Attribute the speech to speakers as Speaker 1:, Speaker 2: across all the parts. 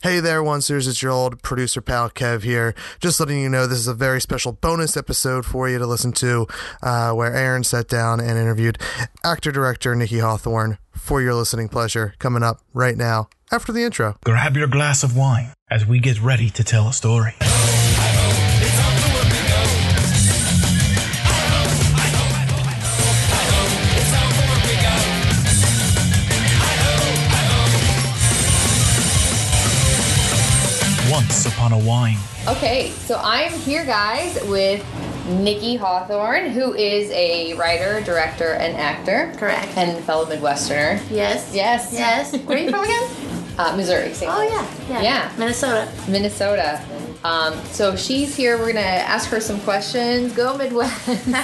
Speaker 1: Hey there, Oncers. It's your old producer pal Kev here. Just letting you know this is a very special bonus episode for you to listen to, uh, where Aaron sat down and interviewed actor director Nikki Hawthorne for your listening pleasure. Coming up right now after the intro.
Speaker 2: Grab your glass of wine as we get ready to tell a story. Once upon a wine.
Speaker 3: Okay, so I'm here, guys, with Nikki Hawthorne, who is a writer, director, and actor.
Speaker 4: Correct.
Speaker 3: And fellow Midwesterner.
Speaker 4: Yes.
Speaker 3: Yes.
Speaker 4: Yes. Where are you from again?
Speaker 3: Uh, Missouri. St.
Speaker 4: Oh yeah. Yeah.
Speaker 3: Yeah.
Speaker 4: Minnesota.
Speaker 3: Minnesota. Um, so she's here. We're gonna ask her some questions. Go Midwest.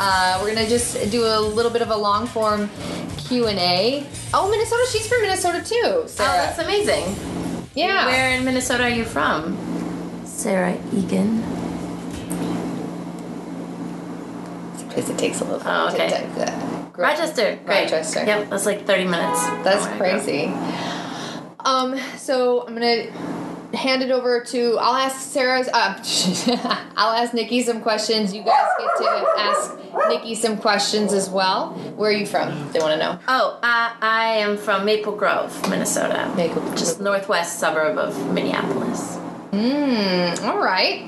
Speaker 3: uh, we're gonna just do a little bit of a long form Q and A. Oh, Minnesota. She's from Minnesota too. Sarah.
Speaker 4: Oh, that's amazing.
Speaker 3: Yeah.
Speaker 4: Where in Minnesota are you from? Sarah Eagan.
Speaker 3: Because it takes a little.
Speaker 4: Oh, okay.
Speaker 3: to- to- uh, grow-
Speaker 4: Rochester. Great.
Speaker 3: Rochester.
Speaker 4: Yep. That's like 30 minutes.
Speaker 3: That's
Speaker 4: from where I grew up.
Speaker 3: crazy. Um, so I'm gonna hand it over to. I'll ask Sarah's. Uh, I'll ask Nikki some questions. You guys get to ask Nikki some questions as well. Where are you from? They want to know.
Speaker 4: Oh, I, I am from Maple Grove, Minnesota.
Speaker 3: Maple
Speaker 4: Just northwest suburb of Minneapolis.
Speaker 3: Mm, all right.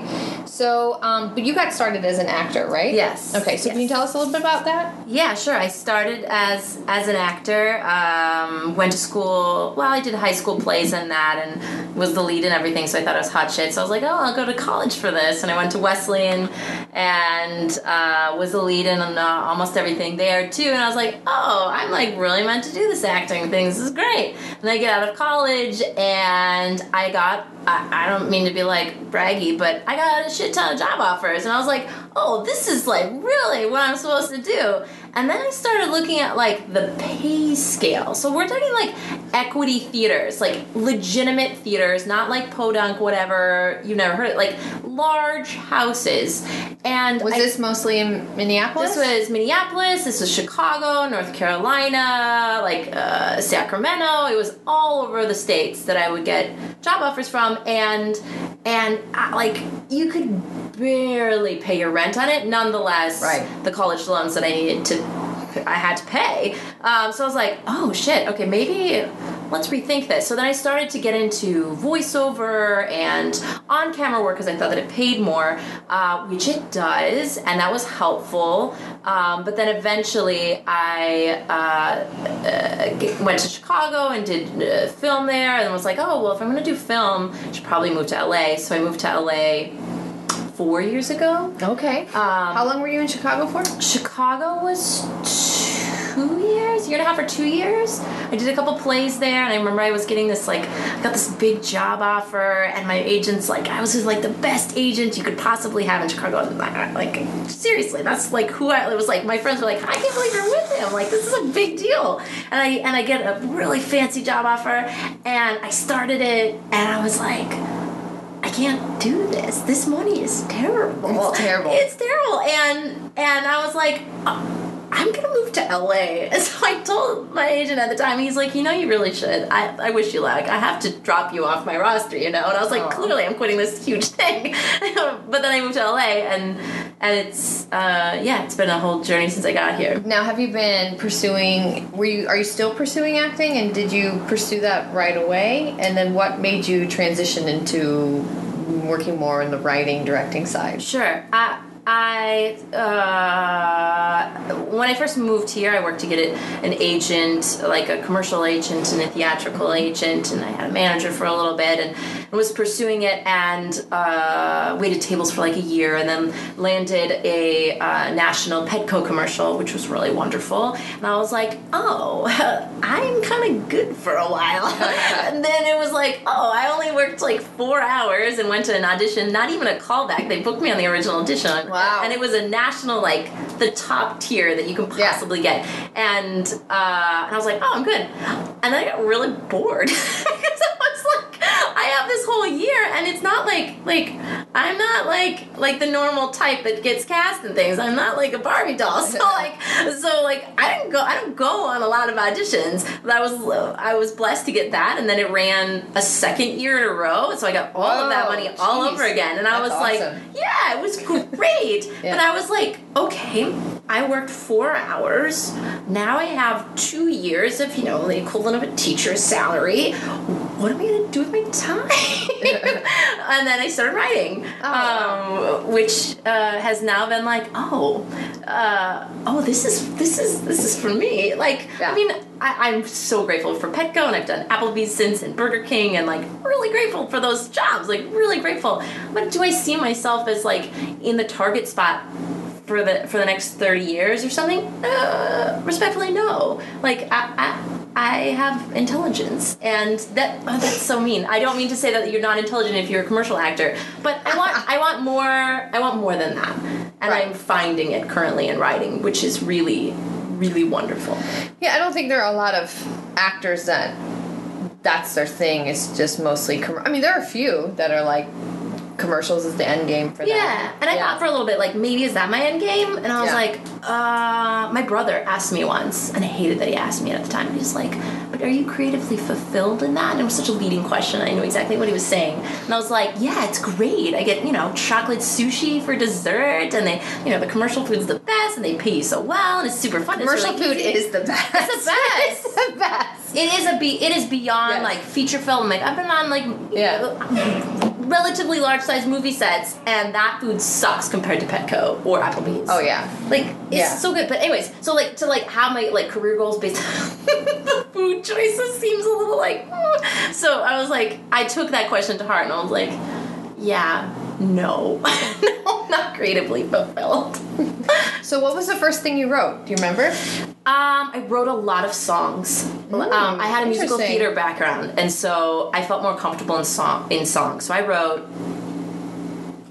Speaker 3: So, um, but you got started as an actor, right?
Speaker 4: Yes.
Speaker 3: Okay. So can you tell us a little bit about that?
Speaker 4: Yeah, sure. I started as as an actor. Um, went to school. Well, I did high school plays and that, and was the lead and everything. So I thought I was hot shit. So I was like, oh, I'll go to college for this. And I went to Wesleyan, and uh, was the lead in uh, almost everything there too. And I was like, oh, I'm like really meant to do this acting thing. This is great. And I get out of college, and I got. I, I don't mean to be like braggy, but I got a shit ton of job offers, and I was like, oh, this is like really what I'm supposed to do. And then I started looking at like the pay scale. So we're talking like equity theaters, like legitimate theaters, not like podunk, whatever. You've never heard it, like large houses. And
Speaker 3: Was
Speaker 4: I-
Speaker 3: this mostly in Minneapolis?
Speaker 4: this was Minneapolis. This was Chicago, North Carolina, like uh, Sacramento. It was all over the states that I would get job offers from, and and uh, like you could barely pay your rent on it. Nonetheless,
Speaker 3: Right.
Speaker 4: the college loans that I needed to, I had to pay. Um, so I was like, oh shit, okay, maybe let's rethink this. So then I started to get into voiceover and on camera work because I thought that it paid more, uh, which it does, and that was helpful. Um, but then eventually I uh, uh, went to Chicago and did uh, film there, and was like, oh well, if I'm gonna do film, I should probably move to LA. So I moved to LA four years ago.
Speaker 3: Okay.
Speaker 4: Um,
Speaker 3: How long were you in Chicago for?
Speaker 4: Chicago was two years, year and a half or two years. I did a couple plays there, and I remember I was getting this like, I got this big job offer, and my agent's like, I was just like the best agent you could possibly have in Chicago. Like seriously, that's like who I it was like. My friends were like, I can't believe you're with him. Like this is a big deal. And I and I get a really fancy job offer, and I started it, and I was like. I can't do this. This money is terrible.
Speaker 3: It's terrible.
Speaker 4: It's terrible. And and I was like, "Uh, I'm gonna move to LA. And so I told my agent at the time, he's like, you know, you really should. I, I wish you luck. I have to drop you off my roster, you know. And I was like,
Speaker 3: Aw.
Speaker 4: clearly, I'm quitting this huge thing. but then I moved to LA, and and it's uh, yeah, it's been a whole journey since I got here.
Speaker 3: Now, have you been pursuing? Were you? Are you still pursuing acting? And did you pursue that right away? And then, what made you transition into working more in the writing, directing side?
Speaker 4: Sure. I I uh, when I first moved here, I worked to get it, an agent, like a commercial agent and a theatrical agent, and I had a manager for a little bit, and, was pursuing it, and uh, waited tables for like a year, and then landed a uh, national Petco commercial, which was really wonderful, and I was like, oh, I'm kind of good for a while, and then it was like, oh, I only worked like four hours and went to an audition, not even a callback. They booked me on the original audition.
Speaker 3: Wow.
Speaker 4: And it was a national, like the top tier that you can
Speaker 3: Yeah.
Speaker 4: possibly get. And uh, and I was like, oh, I'm good. And then I got really bored I was like, I have this whole year, and it's not like like I'm not like like the normal type that gets cast and things. I'm not like a Barbie doll. So like so like I didn't go I don't go on a lot of auditions. But I was I was blessed to get that and then it ran a second year in a row. So I got all of that money all over again. And I
Speaker 3: That's
Speaker 4: was like, yeah, it was great.
Speaker 3: Yeah.
Speaker 4: But I was like, okay, I worked four hours. Now I have two years of, you know, the equivalent of a teacher's salary. What am I gonna do with my time? and then I started writing,
Speaker 3: Oh,
Speaker 4: um, which uh, has now been like, oh, uh, oh, this is this is this is for me. Like,
Speaker 3: Yeah.
Speaker 4: I mean, I, I'm so grateful for Petco, and I've done Applebee's since, and Burger King, and like really grateful for those jobs. Like, really grateful. But do I see myself as like in the target spot? For the for the next thirty years or something, uh, respectfully, no. Like I, I I have intelligence, and that oh, that's so mean. I don't mean to say that you're not intelligent if you're a commercial actor, but I want I want more. I want more than that, and
Speaker 3: Right.
Speaker 4: I'm finding it currently in writing, which is really, really wonderful.
Speaker 3: Yeah, I don't think there are a lot of actors that that's their thing. It's just mostly. Com- I mean, there are a few that are like commercials is the end game for them.
Speaker 4: Yeah, and I
Speaker 3: Yeah.
Speaker 4: thought for a little bit, like maybe is that my end game? And I was
Speaker 3: Yeah.
Speaker 4: like, uh, my brother asked me once, and I hated that he asked me at the time. He was like, "But are you creatively fulfilled in that?" And it was such a leading question. I knew exactly what he was saying, and I was like, "Yeah, it's great. I get you know chocolate sushi for dessert, and they you know the commercial food's the best, and they pay you so well, and it's super fun.
Speaker 3: Commercial
Speaker 4: really
Speaker 3: food
Speaker 4: easy."
Speaker 3: is the best.
Speaker 4: It's the best.
Speaker 3: it's the best.
Speaker 4: It is a be. It is beyond
Speaker 3: Yes.
Speaker 4: like feature film. Like I've been on like
Speaker 3: Yeah.
Speaker 4: Relatively large size movie sets, and that food sucks compared to Petco or Applebee's.
Speaker 3: Oh yeah.
Speaker 4: like it's
Speaker 3: Yeah.
Speaker 4: so good. But anyways, so like to like have my like career goals based on the food choices seems a little like. mm. So I was like, I took that question to heart, and I was like, yeah, no, no, not creatively fulfilled.
Speaker 3: So what was the first thing you wrote? Do you remember?
Speaker 4: Um, I wrote a lot of songs. um, I had a musical theater background, and so I felt more comfortable in song in songs. So I wrote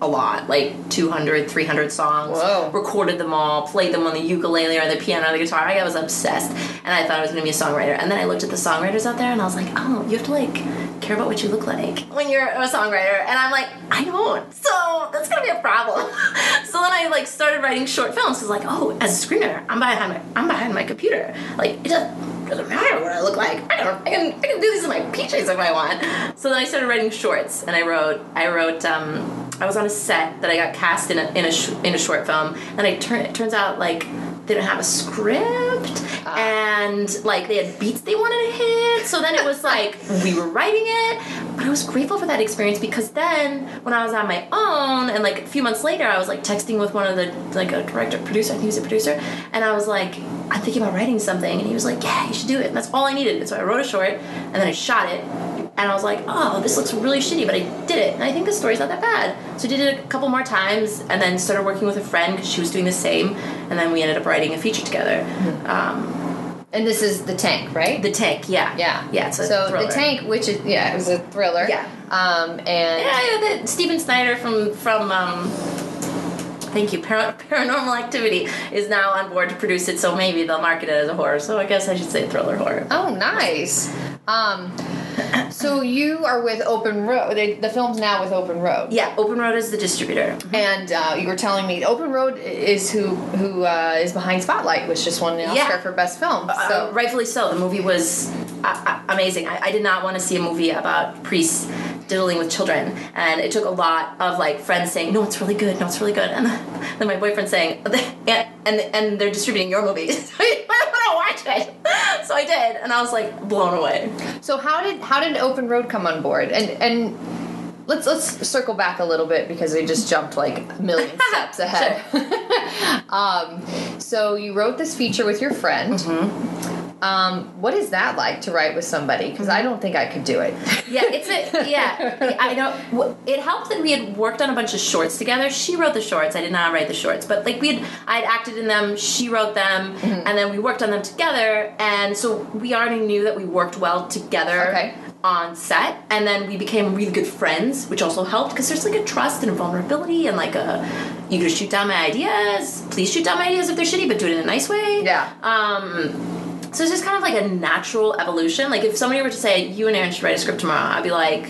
Speaker 4: a lot, like 200, 300 songs.
Speaker 3: Whoa.
Speaker 4: Recorded them all, played them on the ukulele or the piano or the guitar. I was obsessed, and I thought I was going to be a songwriter. And then I looked at the songwriters out there, and I was like, oh, you have to like care about what you look like when you're a songwriter. And I'm like, I don't. So that's going to be a problem. so then I like started writing short films. Cause like, oh, as a screenwriter, I'm behind my I'm behind my computer. Like it doesn't doesn't matter what I look like. I don't. I can I can do these in my PJs if I want. So then I started writing shorts, and I wrote I wrote. Um, I was on a set that I got cast in a in a in a short film, and I turn it turns out like they didn't have a script ah. and like they had beats they wanted to hit so then it was like we were writing it. But i was grateful for that experience because then when i was on my own and like a few months later i was like texting with one of the like a director producer i think he was a producer and i was like i'm thinking about writing something and he was like yeah you should do it and that's all i needed and so i wrote a short and then i shot it and I was like, oh, this looks really shitty, but I did it. And I think the story's not that bad. So I did it a couple more times and then started working with a friend because she was doing the same. And then we ended up writing a feature together. Um,
Speaker 3: And this is the tank, right?
Speaker 4: the Tank, yeah.
Speaker 3: yeah.
Speaker 4: Yeah, it's a
Speaker 3: so
Speaker 4: thriller.
Speaker 3: the tank, which is yeah, it was a thriller.
Speaker 4: Yeah.
Speaker 3: Um and
Speaker 4: Yeah, yeah, the, Steven Schneider from, from um, thank you, Par- Paranormal Activity is now on board to produce it, so maybe they'll market it as a horror. So I guess I should say thriller horror.
Speaker 3: Oh, nice. Um, so you are with Open Road. They, the film's now with Open Road.
Speaker 4: Yeah, Open Road is the distributor.
Speaker 3: And uh, you were telling me Open Road is who who uh, is behind Spotlight, which just won an Oscar
Speaker 4: Yeah.
Speaker 3: for best film.
Speaker 4: Uh, rightfully so. The movie was uh, uh, amazing. I, I did not want to see a movie about priests diddling with children, and it took a lot of like friends saying, "No, it's really good. No, it's really good," and then my boyfriend saying, "And and, and they're distributing your movie." so I want to watch it. So I did, and I was like blown away.
Speaker 3: so how did how did Open Road come on board? And and let's let's circle back a little bit because we just jumped like a million steps ahead. um, so you wrote this feature with your friend.
Speaker 4: Mm-hmm.
Speaker 3: Um, what is that like to write with somebody? Because I don't think I could do it.
Speaker 4: Yeah, it's a yeah. I know. It helped that we had worked on a bunch of shorts together. She wrote the shorts. I did not write the shorts, but like we had, I had acted in them. She wrote them,
Speaker 3: Mm-hmm.
Speaker 4: and then we worked on them together. And so we already knew that we worked well together.
Speaker 3: Okay.
Speaker 4: On set, and then we became really good friends, which also helped because there's like a trust and a vulnerability, and like a you can shoot down my ideas. Please shoot down my ideas if they're shitty, but do it in a nice way.
Speaker 3: Yeah.
Speaker 4: Um, so it's just kind of like a natural evolution. Like if somebody were to say, "You and Aaron should write a script tomorrow," I'd be like,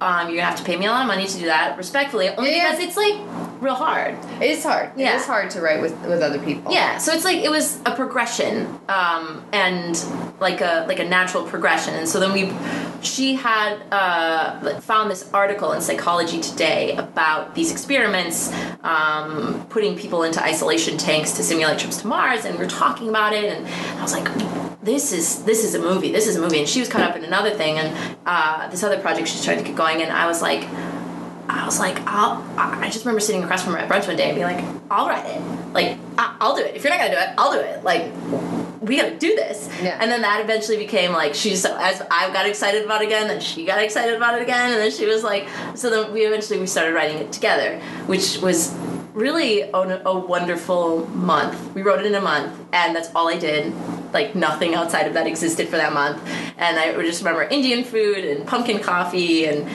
Speaker 4: um, you're gonna have to pay me a lot of money to do that respectfully, only
Speaker 3: Yeah.
Speaker 4: because it's like real hard.
Speaker 3: It is hard.
Speaker 4: Yeah.
Speaker 3: It is hard to write with with other people.
Speaker 4: Yeah, so it's like it was a progression, um, and like a like a natural progression. And so then we, she had uh, found this article in Psychology Today about these experiments, um, putting people into isolation tanks to simulate trips to Mars, and we're talking about it, and I was like. This is this is a movie. This is a movie, and she was caught up in another thing, and uh, this other project she's trying to get going. And I was like, I was like, I'll. I just remember sitting across from her at brunch one day and being like, I'll write it. Like, I'll do it. If you're not gonna do it, I'll do it. Like, we gotta do this.
Speaker 3: Yeah.
Speaker 4: And then that eventually became like she's so as I got excited about it again, then she got excited about it again, and then she was like, so then we eventually we started writing it together, which was really a, a wonderful month. We wrote it in a month, and that's all I did. Like nothing outside of that existed for that month, and I would just remember Indian food and pumpkin coffee and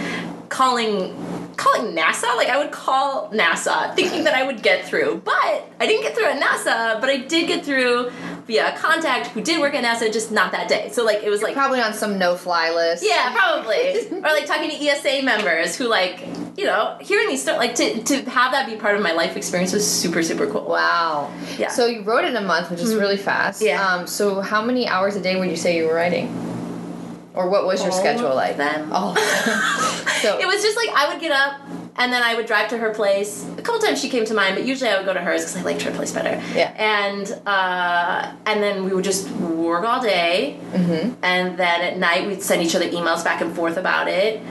Speaker 4: calling calling NASA. Like I would call NASA thinking that I would get through, but I didn't get through at NASA. But I did get through via a contact who did work at NASA, just not that day. So like it was like
Speaker 3: Probably on some no fly list.
Speaker 4: yeah, probably. or like talking to ESA members who like, you know, hearing these stories, like to, to have that be part of my life experience was super, super cool.
Speaker 3: Wow.
Speaker 4: Yeah.
Speaker 3: So you wrote it in a month, which is really fast.
Speaker 4: Yeah.
Speaker 3: Um, so how many hours a day would you say you were writing? Or what was your
Speaker 4: All
Speaker 3: schedule like?
Speaker 4: Then
Speaker 3: Oh. so
Speaker 4: It was just like I would get up and then I would drive to her place. A couple times she came to mine, but usually I would go to hers because I liked her place better.
Speaker 3: Yeah.
Speaker 4: And uh, and then we would just work all day, mm-hmm. and then at night we'd send each other emails back and forth about it,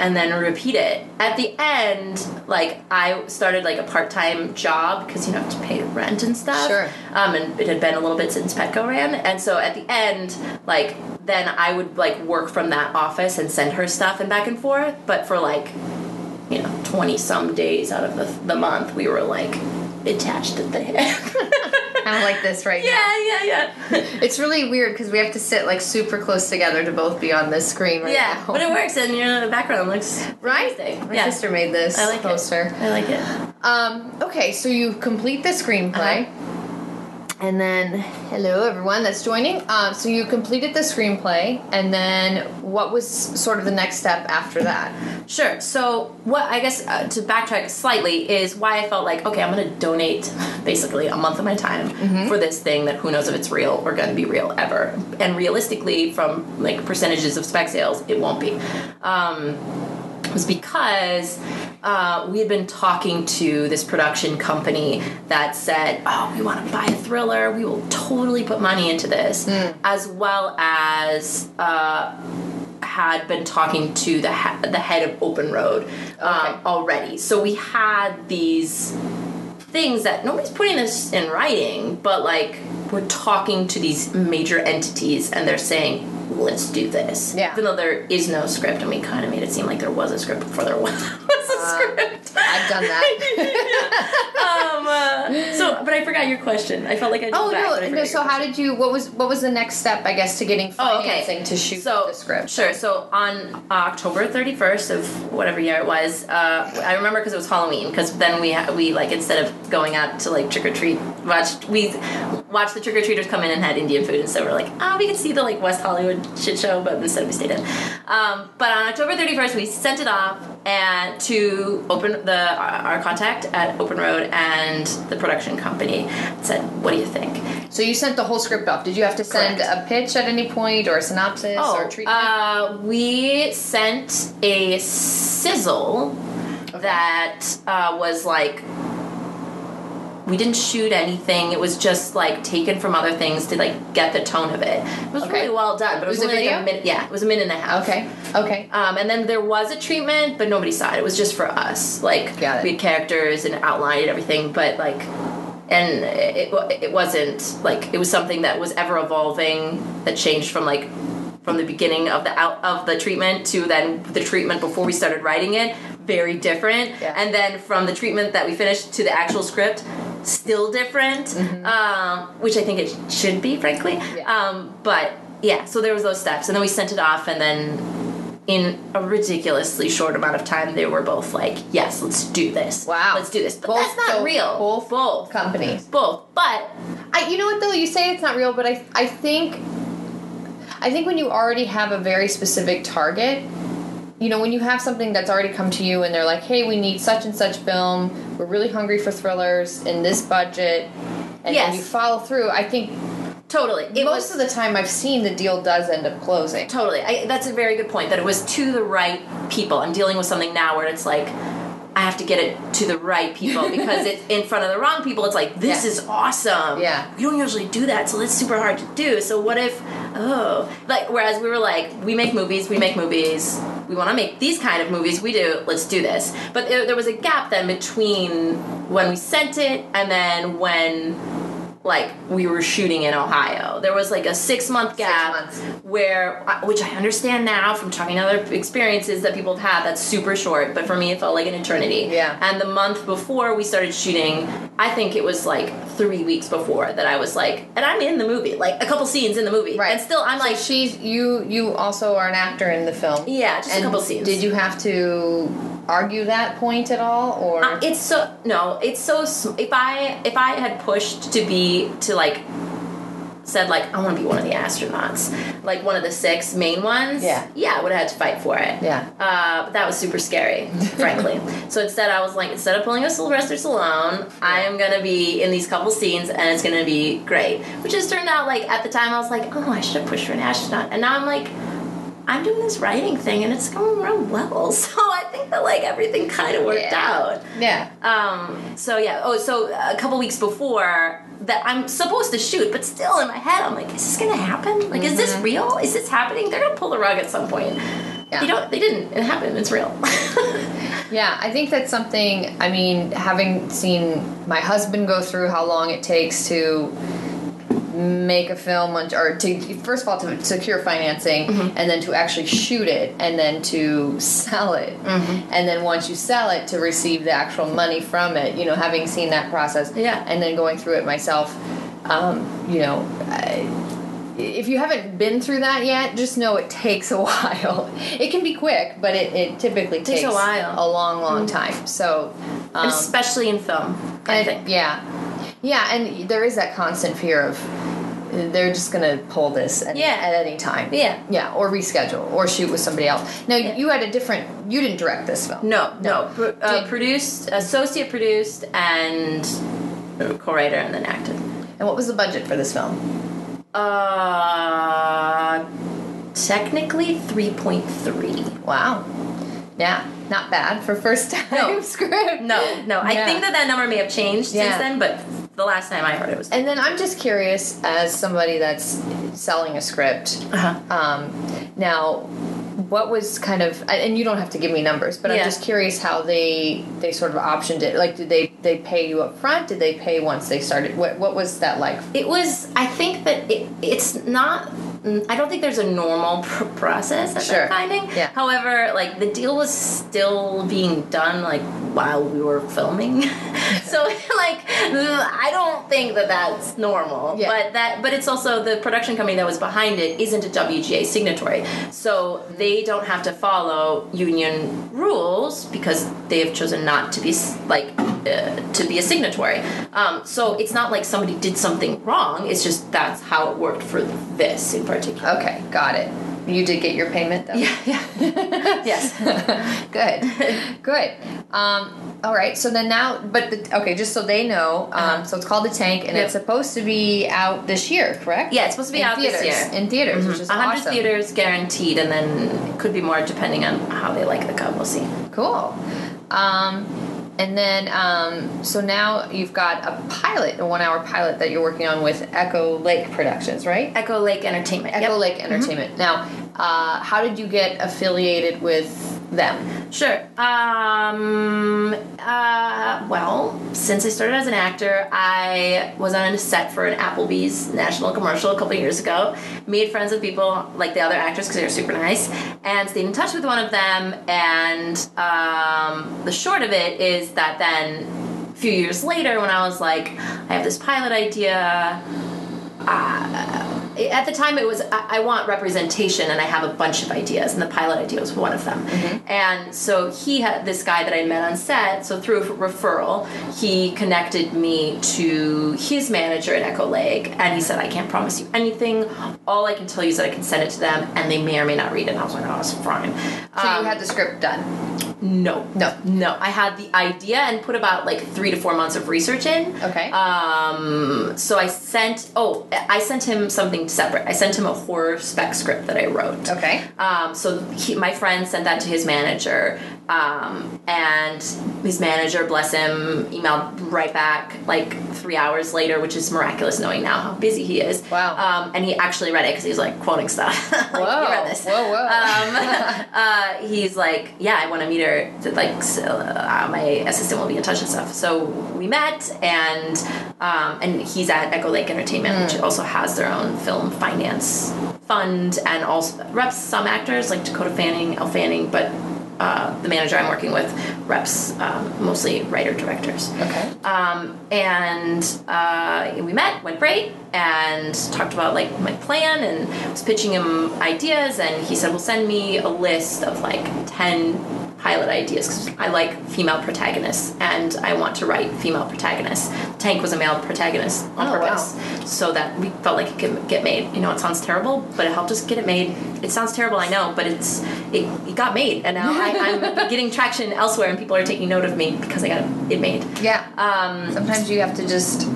Speaker 4: and then repeat it. At the end, like I started like a part time job because you know to pay rent and stuff.
Speaker 3: Sure.
Speaker 4: Um, and it had been a little bit since Petco ran, and so at the end, like then I would like work from that office and send her stuff and back and forth. But for like you know, 20 some days out of the, the month, we were like attached at the hip.
Speaker 3: kind of like this right now.
Speaker 4: yeah, yeah, yeah.
Speaker 3: It's really weird because we have to sit like super close together to both be on this screen right
Speaker 4: yeah,
Speaker 3: now.
Speaker 4: but it works, and you know, the background looks
Speaker 3: Right? My
Speaker 4: yeah.
Speaker 3: sister made this
Speaker 4: I like
Speaker 3: poster.
Speaker 4: it. I like it.
Speaker 3: Um, okay, so you complete the screenplay.
Speaker 4: Uh-huh.
Speaker 3: And then, hello everyone that's joining. Um, so you completed the screenplay, and then what was sort of the next step after that?
Speaker 4: Sure. So, what I guess uh, to backtrack slightly is why I felt like, okay, I'm going to donate basically a month of my time for this thing that who knows if it's real or going to be real ever. And realistically, from like percentages of spec sales, it won't be. Um, was because uh, we had been talking to this production company that said, "Oh, we want to buy a thriller. We will totally put money into this," as well as. Uh, had been talking to the he- the head of Open Road um,
Speaker 3: Okay.
Speaker 4: already, so we had these things that nobody's putting this in writing, but like we're talking to these major entities and they're saying, "Let's do this."
Speaker 3: Yeah.
Speaker 4: Even though there is no script, and we kind of made it seem like there was a script before there was, was a uh, script.
Speaker 3: I've done that.
Speaker 4: um, uh, so, but I forgot your question. I felt like I.
Speaker 3: oh
Speaker 4: back,
Speaker 3: no, no. So how did you? What was what was the next step? I guess to getting
Speaker 4: Oh, okay.
Speaker 3: financing to shoot
Speaker 4: so,
Speaker 3: the script.
Speaker 4: Sure. So on October 31st of whatever year it was, uh, I remember because it was Halloween. Because then we ha- we like instead of going out to like trick or treat, watched we watched the trick or treaters come in and had Indian food, and so we're like, oh, we could see the like West Hollywood shit show, but instead we stayed in. Um, but on October 31st, we sent it off and to open the our contact at Open Road and the production company said, what do you think?
Speaker 3: So you sent the whole script off. Did you have to send
Speaker 4: Correct.
Speaker 3: a pitch at any point or a synopsis or treatment?
Speaker 4: Uh, we sent a sizzle that uh, was like we didn't shoot anything. It was just like taken from other things to like get the tone of it. It was
Speaker 3: Okay.
Speaker 4: really well done, but it was,
Speaker 3: Was
Speaker 4: only like a minute. Yeah, it was a minute and a half.
Speaker 3: okay. Okay.
Speaker 4: Um, and then there was a treatment, but nobody saw it. It was just for us. Like we had characters and outlined everything, but like, and it it wasn't like it was something that was ever evolving that changed from like from the beginning of the out of the treatment to then the treatment before we started writing it. Very different.
Speaker 3: Yeah.
Speaker 4: And then from the treatment that we finished to the actual script. Still different, um, which I think it should be, frankly.
Speaker 3: Mm-hmm. Yeah.
Speaker 4: Um, but yeah, so there was those steps, and then we sent it off, and then in a ridiculously short amount of time, they were both like, "Yes, let's do this.
Speaker 3: Wow.
Speaker 4: let's do this." But
Speaker 3: Both-
Speaker 4: that's not
Speaker 3: so
Speaker 4: real.
Speaker 3: both
Speaker 4: both,
Speaker 3: companies.
Speaker 4: both. But
Speaker 3: I, you know what though? You say it's not real, but I, I think, I think when you already have a very specific target, you know, when you have something that's already come to you and they're like, hey, we need such and such film, we're really hungry for thrillers in this budget, and
Speaker 4: Yes.
Speaker 3: then you follow through, I think
Speaker 4: Totally. It
Speaker 3: most
Speaker 4: was
Speaker 3: of the time I've seen the deal does end up closing.
Speaker 4: Totally. I, that's a very good point. That it was to the right people. I'm dealing with something now where it's like I have to get it to the right people because it's in front of the wrong people. It's like this
Speaker 3: Yeah.
Speaker 4: is awesome.
Speaker 3: Yeah.
Speaker 4: We don't usually do that, so it's super hard to do. So what if oh like whereas we were like we make movies, we make movies. We want to make these kind of movies. We do. Let's do this. But there, there was a gap then between when we sent it and then when like we were shooting in Ohio. There was like a six month gap
Speaker 3: months.
Speaker 4: where, which I understand now from talking to other experiences that people have had, that's super short. But for me, it felt like an eternity.
Speaker 3: Yeah.
Speaker 4: And the month before we started shooting, I think it was like three weeks before that I was like, and I'm in the movie, like a couple scenes in the movie,
Speaker 3: Right.
Speaker 4: And still, I'm
Speaker 3: So
Speaker 4: like,
Speaker 3: she's you. You also are an actor in the film.
Speaker 4: yeah, just
Speaker 3: And
Speaker 4: a couple scenes.
Speaker 3: Did you have to argue that point at all, or
Speaker 4: Uh, it's so no. It's so if I if I had pushed to be to like said like I want to be one of the astronauts, like one of the six main ones.
Speaker 3: Yeah.
Speaker 4: yeah, I would have had to fight for it.
Speaker 3: Yeah.
Speaker 4: uh, but that was super scary, frankly. So instead, I was like, instead of pulling a Sylvester Stallone, I am gonna be in these couple scenes, and it's gonna be great. Which has turned out like at the time I was like, oh, I should have pushed for an astronaut, and now I'm like. I'm doing this writing thing and it's going real well. So I think that like everything kind of worked
Speaker 3: Yeah.
Speaker 4: out.
Speaker 3: yeah,
Speaker 4: Um, so yeah. Oh, so a couple weeks before that, I'm supposed to shoot, but still in my head, I'm like, is this gonna happen? Like, is this real? Is this happening? They're gonna pull the rug at some point.
Speaker 3: Yeah.
Speaker 4: They don't. They didn't. It happened. It's real.
Speaker 3: yeah. I think that's something. I mean, having seen my husband go through how long it takes to make a film or to first of all to secure financing
Speaker 4: Mm-hmm.
Speaker 3: and then to actually shoot it and then to sell it
Speaker 4: Mm-hmm.
Speaker 3: and then once you sell it to receive the actual money from it you know having seen that process
Speaker 4: Yeah.
Speaker 3: and then going through it myself um, you know I, if you haven't been through that yet just know it takes a while it can be quick but it, it typically
Speaker 4: Takes
Speaker 3: takes,
Speaker 4: a while.
Speaker 3: a long long time so um,
Speaker 4: especially in film. I think.
Speaker 3: Yeah, yeah, and there is that constant fear of they're just gonna pull this at,
Speaker 4: Yeah.
Speaker 3: at any time.
Speaker 4: Yeah.
Speaker 3: yeah, or reschedule or shoot with somebody else. Now
Speaker 4: Yeah.
Speaker 3: you had a different. You didn't direct this film.
Speaker 4: No, no. Pro- uh, produced, associate produced, and co-writer, and then acted.
Speaker 3: And what was the budget for this film?
Speaker 4: Uh, technically three point three.
Speaker 3: Wow. Yeah, not bad for first time
Speaker 4: No.
Speaker 3: script.
Speaker 4: No, no. I think that that number may have changed
Speaker 3: Yeah.
Speaker 4: since then, but the last time I heard it was.
Speaker 3: And then I'm just curious, as somebody that's selling a script,
Speaker 4: Uh-huh.
Speaker 3: um, now, what was kind of, and you don't have to give me numbers, but I'm just curious how they they sort of optioned it. Like, did they they pay you up front? Did they pay once they started? What what was that like?
Speaker 4: It was. I think that it, it's not. I don't think there's a normal pr- process that
Speaker 3: Sure.
Speaker 4: they're finding.
Speaker 3: Yeah.
Speaker 4: However, like the deal was still being done like while we were filming, so like I don't think that that's normal.
Speaker 3: Yeah.
Speaker 4: But that. But it's also the production company that was behind it isn't a WGA signatory, so they don't have to follow union rules because they have chosen not to be like uh, to be a signatory. Um, so it's not like somebody did something wrong. It's just that's how it worked for this in particular.
Speaker 3: Okay, got it. You did get your payment though.
Speaker 4: Yeah, yeah. yes.
Speaker 3: good, good. Um, all right. So then now, but the, okay, just so they know, um,
Speaker 4: Uh-huh.
Speaker 3: so it's called the Tank, and
Speaker 4: Yep.
Speaker 3: it's supposed to be out this year, correct?
Speaker 4: Yeah, it's supposed to be
Speaker 3: in
Speaker 4: out
Speaker 3: theaters,
Speaker 4: this year.
Speaker 3: In theaters, which is
Speaker 4: 100
Speaker 3: awesome.
Speaker 4: theaters guaranteed, and then it could be more depending on how they like the cut. We'll see.
Speaker 3: Cool. Um, and then, um, so now you've got a pilot, a one-hour pilot that you're working on with Echo Lake Productions, right?
Speaker 4: Echo Lake Entertainment.
Speaker 3: Echo
Speaker 4: Yep. Mm-hmm.
Speaker 3: Lake Entertainment. Now, uh, how did you get affiliated with them?
Speaker 4: Sure. Um, uh, well, since I started as an actor, I was on a set for an Applebee's national commercial a couple years ago. Made friends with people like the other actors because they were super nice, and stayed in touch with one of them. And um, the short of it is that then, a few years later, when I was like, I have this pilot idea. Uh, at the time it was I, I want representation and I have a bunch of ideas and the pilot idea was one of them. And so he had this guy that I met on set. So through a referral, he connected me to his manager at Echo Lake, and he said I can't promise you anything. All I can tell you is that I can send it to them, and they may or may not read it. And I was like, oh, it's fine.
Speaker 3: So you had the script done.
Speaker 4: No.
Speaker 3: No.
Speaker 4: No. I had the idea and put about like three to four months of research in.
Speaker 3: Okay.
Speaker 4: Um, so I sent, oh, I sent him something separate. I sent him a horror spec script that I wrote.
Speaker 3: Okay.
Speaker 4: Um, so he, my friend sent that to his manager, um, and his manager, bless him, emailed right back like three hours later, which is miraculous knowing now how busy he is.
Speaker 3: Wow.
Speaker 4: Um, and he actually read it because he's like quoting stuff. like,
Speaker 3: Whoa.
Speaker 4: You read this.
Speaker 3: Whoa, whoa.
Speaker 4: Um, uh, he's like, yeah, I want to meet her. To, like, so, uh, my assistant will be in touch and stuff. So we met, and um, and he's at Echo Lake Entertainment, which also has their own film finance fund, and also reps some actors like Dakota Fanning, Elle Fanning, but. Uh, the manager I'm working with reps um, mostly writer directors.
Speaker 3: Okay.
Speaker 4: Um, and uh, we met, went great, and talked about like my plan and was pitching him ideas. And he said, "Well, send me a list of like ten pilot ideas because I like female protagonists and I want to write female protagonists." Tank was a male protagonist on
Speaker 3: Oh, wow.
Speaker 4: purpose, so that we felt like it could get made. You know, it sounds terrible, but it helped us get it made. It sounds terrible, I know, but it's it, it got made, and now I, I'm getting traction elsewhere, and people are taking note of me because I got it made.
Speaker 3: Yeah.
Speaker 4: Um,
Speaker 3: Sometimes you have to just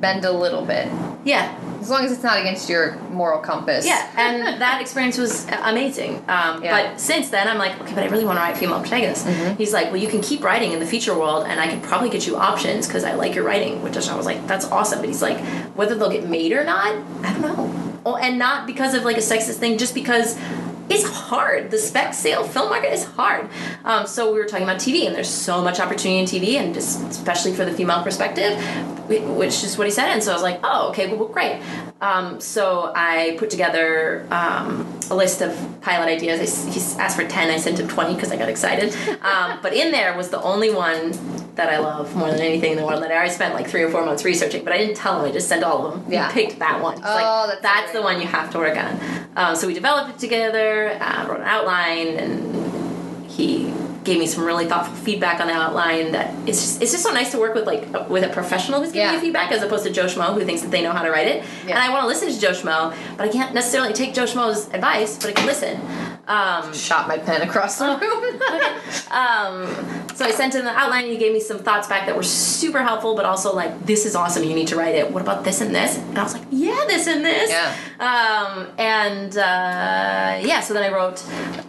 Speaker 3: bend a little bit,
Speaker 4: yeah,
Speaker 3: as long as it's not against your moral compass.
Speaker 4: yeah, and that experience was amazing. Um,
Speaker 3: Yeah.
Speaker 4: But since then, I'm like, okay, but I really want to write female protagonists. He's like, well, you can keep writing in the feature world, and I can probably get you options because I like your writing. Which I was like, that's awesome. But he's like, whether they'll get made or not, I don't know. Oh, and not because of like a sexist thing, just because. It's hard. The spec sale film market is hard. Um, so we were talking about TV, and there's so much opportunity in TV, and just especially for the female perspective, which is what he said. And so I was like, oh, okay, well, great. Um, so I put together um, a list of pilot ideas. I he asked for 10, I sent him 20 because I got excited. Um, but in there was the only one that I love more than anything in the world that I already spent like three or four months researching, but I didn't tell him, I just sent all of them.
Speaker 3: Yeah.
Speaker 4: He picked that one.
Speaker 3: Oh,
Speaker 4: like,
Speaker 3: that's
Speaker 4: that's the one you have to work on. Um, so we developed it together, uh, wrote an outline, and he gave me some really thoughtful feedback on the outline that it's just, it's just so nice to work with like a- with a professional who's giving
Speaker 3: Yeah.
Speaker 4: you feedback as opposed to Joe Schmo who thinks that they know how to write it.
Speaker 3: Yeah.
Speaker 4: And I want to listen to Joe Schmo, but I can't necessarily take Joe Schmo's advice, but I can listen. Um,
Speaker 3: Shot my pen across the room.
Speaker 4: um, so I sent in the outline. and He gave me some thoughts back that were super helpful, but also like, this is awesome. You need to write it. What about this and this? And I was like, yeah, this and this.
Speaker 3: Yeah.
Speaker 4: Um, and uh, yeah, so then I wrote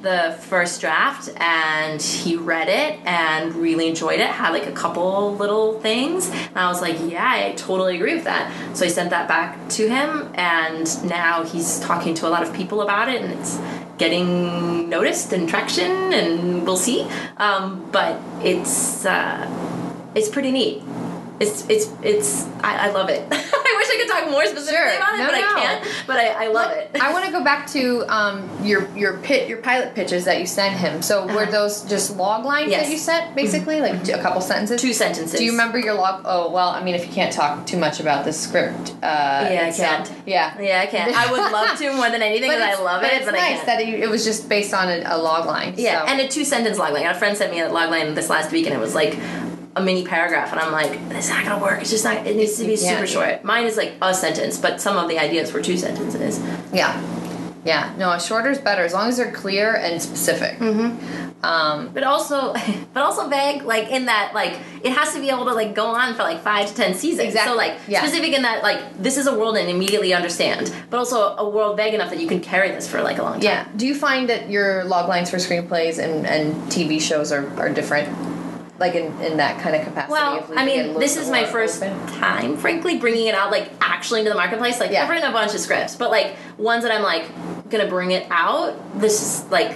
Speaker 4: the first draft, and he read it and really enjoyed it. Had like a couple little things, and I was like, yeah, I totally agree with that. So I sent that back to him, and now he's talking to a lot of people about it, and it's getting noticed and traction, and we'll see. Um, but it's uh, it's pretty neat. It's it's it's I, I love it. I wish I could talk more specifically
Speaker 3: Sure.
Speaker 4: about it,
Speaker 3: No,
Speaker 4: but
Speaker 3: no.
Speaker 4: I can't. But I, I love it.
Speaker 3: I want to go back to um, your your pit your pilot pitches that you sent him. So were
Speaker 4: Uh-huh.
Speaker 3: those just log lines
Speaker 4: Yes.
Speaker 3: that you sent, basically, like a couple sentences?
Speaker 4: Two sentences.
Speaker 3: Do you remember your log? Oh well, I mean, if you can't talk too much about the script, uh,
Speaker 4: Yeah, I can't.
Speaker 3: Yeah,
Speaker 4: Yeah, I can't. I would love to more than anything because I love
Speaker 3: but
Speaker 4: it,
Speaker 3: it's
Speaker 4: but I
Speaker 3: nice that it, it was just based on a, a log line.
Speaker 4: yeah,
Speaker 3: so.
Speaker 4: and a two sentence log line. A friend sent me a log line this last week, and it was like a mini paragraph, and I'm like, it's not gonna work. It's just not. It needs to be super short. Mine is like a sentence, but some of the ideas were two sentences.
Speaker 3: yeah, yeah. No, a shorter is better as long as they're clear and specific.
Speaker 4: Mm-hmm.
Speaker 3: Um,
Speaker 4: But also, but also vague, like in that, like it has to be able to like go on for like five to ten seasons.
Speaker 3: Exactly.
Speaker 4: So like
Speaker 3: Yeah.
Speaker 4: specific in that, like this is a world and immediately understand, but also a world vague enough that you can carry this for like a long time.
Speaker 3: yeah. Do you find that your log lines for screenplays and, and TV shows are, are different? Like in, in that kind of capacity?
Speaker 4: Well,
Speaker 3: of
Speaker 4: I
Speaker 3: leaving it a
Speaker 4: mean, this is my first
Speaker 3: open?
Speaker 4: time, frankly, bringing it out like actually into the marketplace. Like
Speaker 3: Yeah.
Speaker 4: I've written a bunch of scripts, but like ones that I'm like gonna bring it out. This is like,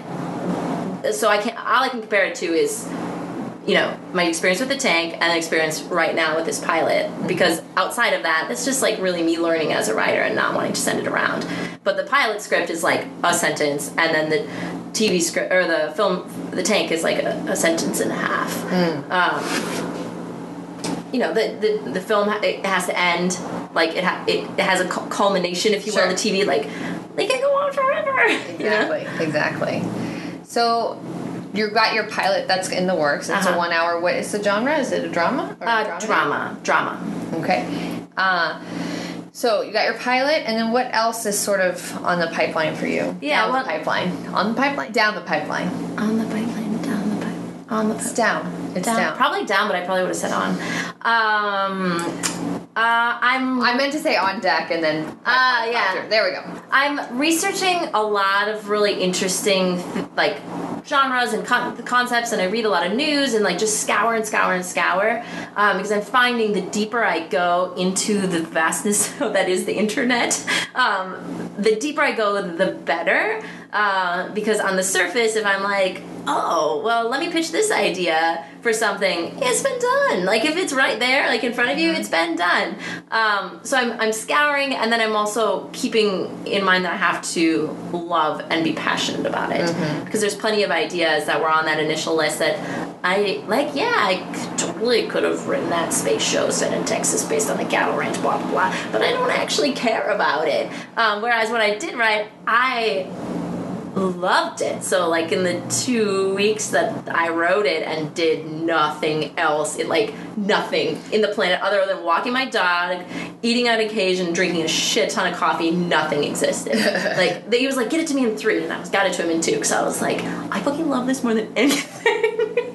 Speaker 4: so I can all I can compare it to is, you know, my experience with the tank and experience right now with this pilot. Because outside of that, it's just like really me learning as a writer and not wanting to send it around. But the pilot script is like a sentence, and then the TV script or the film, the tank is like a, a sentence and a half. Um, you know the, the the film it has to end like it ha- it, it has a cu- culmination, if you will, the TV. Like they can go on forever. you know?
Speaker 3: Exactly. Exactly. So you've got your pilot that's in the works. It's a
Speaker 4: Uh-huh.
Speaker 3: one hour. What is the genre? Is it a drama? Or
Speaker 4: Uh,
Speaker 3: dramedy?
Speaker 4: drama, drama.
Speaker 3: Okay. Uh, so you got your pilot, and then what else is sort of on the pipeline for you?
Speaker 4: Yeah,
Speaker 3: down
Speaker 4: well-
Speaker 3: the pipeline. On the pipeline. Down the pipeline.
Speaker 4: On the pipeline, down the pipeline, on the
Speaker 3: It's
Speaker 4: pipeline.
Speaker 3: down. It's
Speaker 4: down.
Speaker 3: down.
Speaker 4: Probably down, but I probably would have said on. Um, uh, I'm
Speaker 3: I meant to say on deck, and then.
Speaker 4: Ah,
Speaker 3: pipeline
Speaker 4: yeah.
Speaker 3: There we go.
Speaker 4: I'm researching a lot of really interesting like genres and con- concepts, and I read a lot of news and like just scour and scour and scour um, because I'm finding the deeper I go into the vastness that is the internet, um, the deeper I go, the better. Uh, because on the surface, if I'm like, oh, well, let me pitch this idea for something, it's been done. Like if it's right there, like in front of you, it's been done. Um, so I'm, I'm scouring, and then I'm also keeping in mind that I have to love and be passionate about it. Because there's plenty of ideas that were on that initial list that I like. Yeah, I totally could have written that space show set in Texas based on the cattle ranch, blah blah blah. But I don't actually care about it. Um, whereas when I did write, I loved it. So like in the two weeks that I wrote it and did nothing else, it like nothing in the planet other than walking my dog, eating on occasion, drinking a shit ton of coffee, nothing existed. like he was like, get it to me in three, and I was got it to him in two because I was like, I fucking love this more than anything.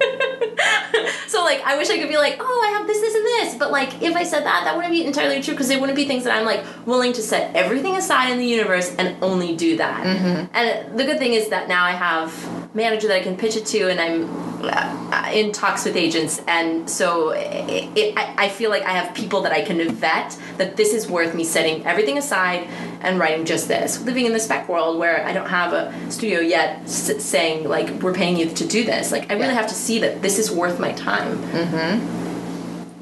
Speaker 4: so like I wish I could be like, oh, I have this, this, and this, but like if I said that, that wouldn't be entirely true because it wouldn't be things that I'm like willing to set everything aside in the universe and only do that. Mm-hmm. And the good thing is that now I have manager that I can pitch it to, and I'm Uh, in talks with agents, and so it, it, I, I feel like I have people that I can vet that this is worth me setting everything aside and writing just this. Living in the spec world where I don't have a studio yet s- saying like we're paying you to do this. Like I really
Speaker 3: Yeah.
Speaker 4: have to see that this is worth my time. Mm-hmm.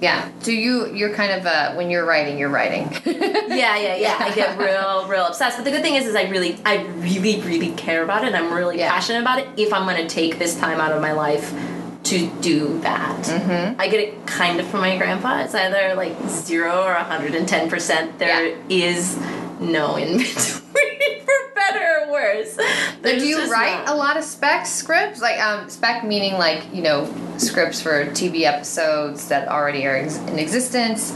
Speaker 3: Yeah. Do you? You're kind of uh, when you're writing, you're writing.
Speaker 4: yeah, yeah, yeah. I get real, real obsessed. But the good thing is, is I really, I really, really care about it. and I'm really
Speaker 3: Yeah.
Speaker 4: passionate about it. If I'm going to take this time out of my life to do that, mm-hmm. I get it kind of from my grandpa. It's either like zero or 110 percent. There is no in between, for better or worse. There's
Speaker 3: do you write
Speaker 4: not.
Speaker 3: a lot of spec scripts? Like um, spec meaning like you know scripts for TV episodes that already are ex- in existence,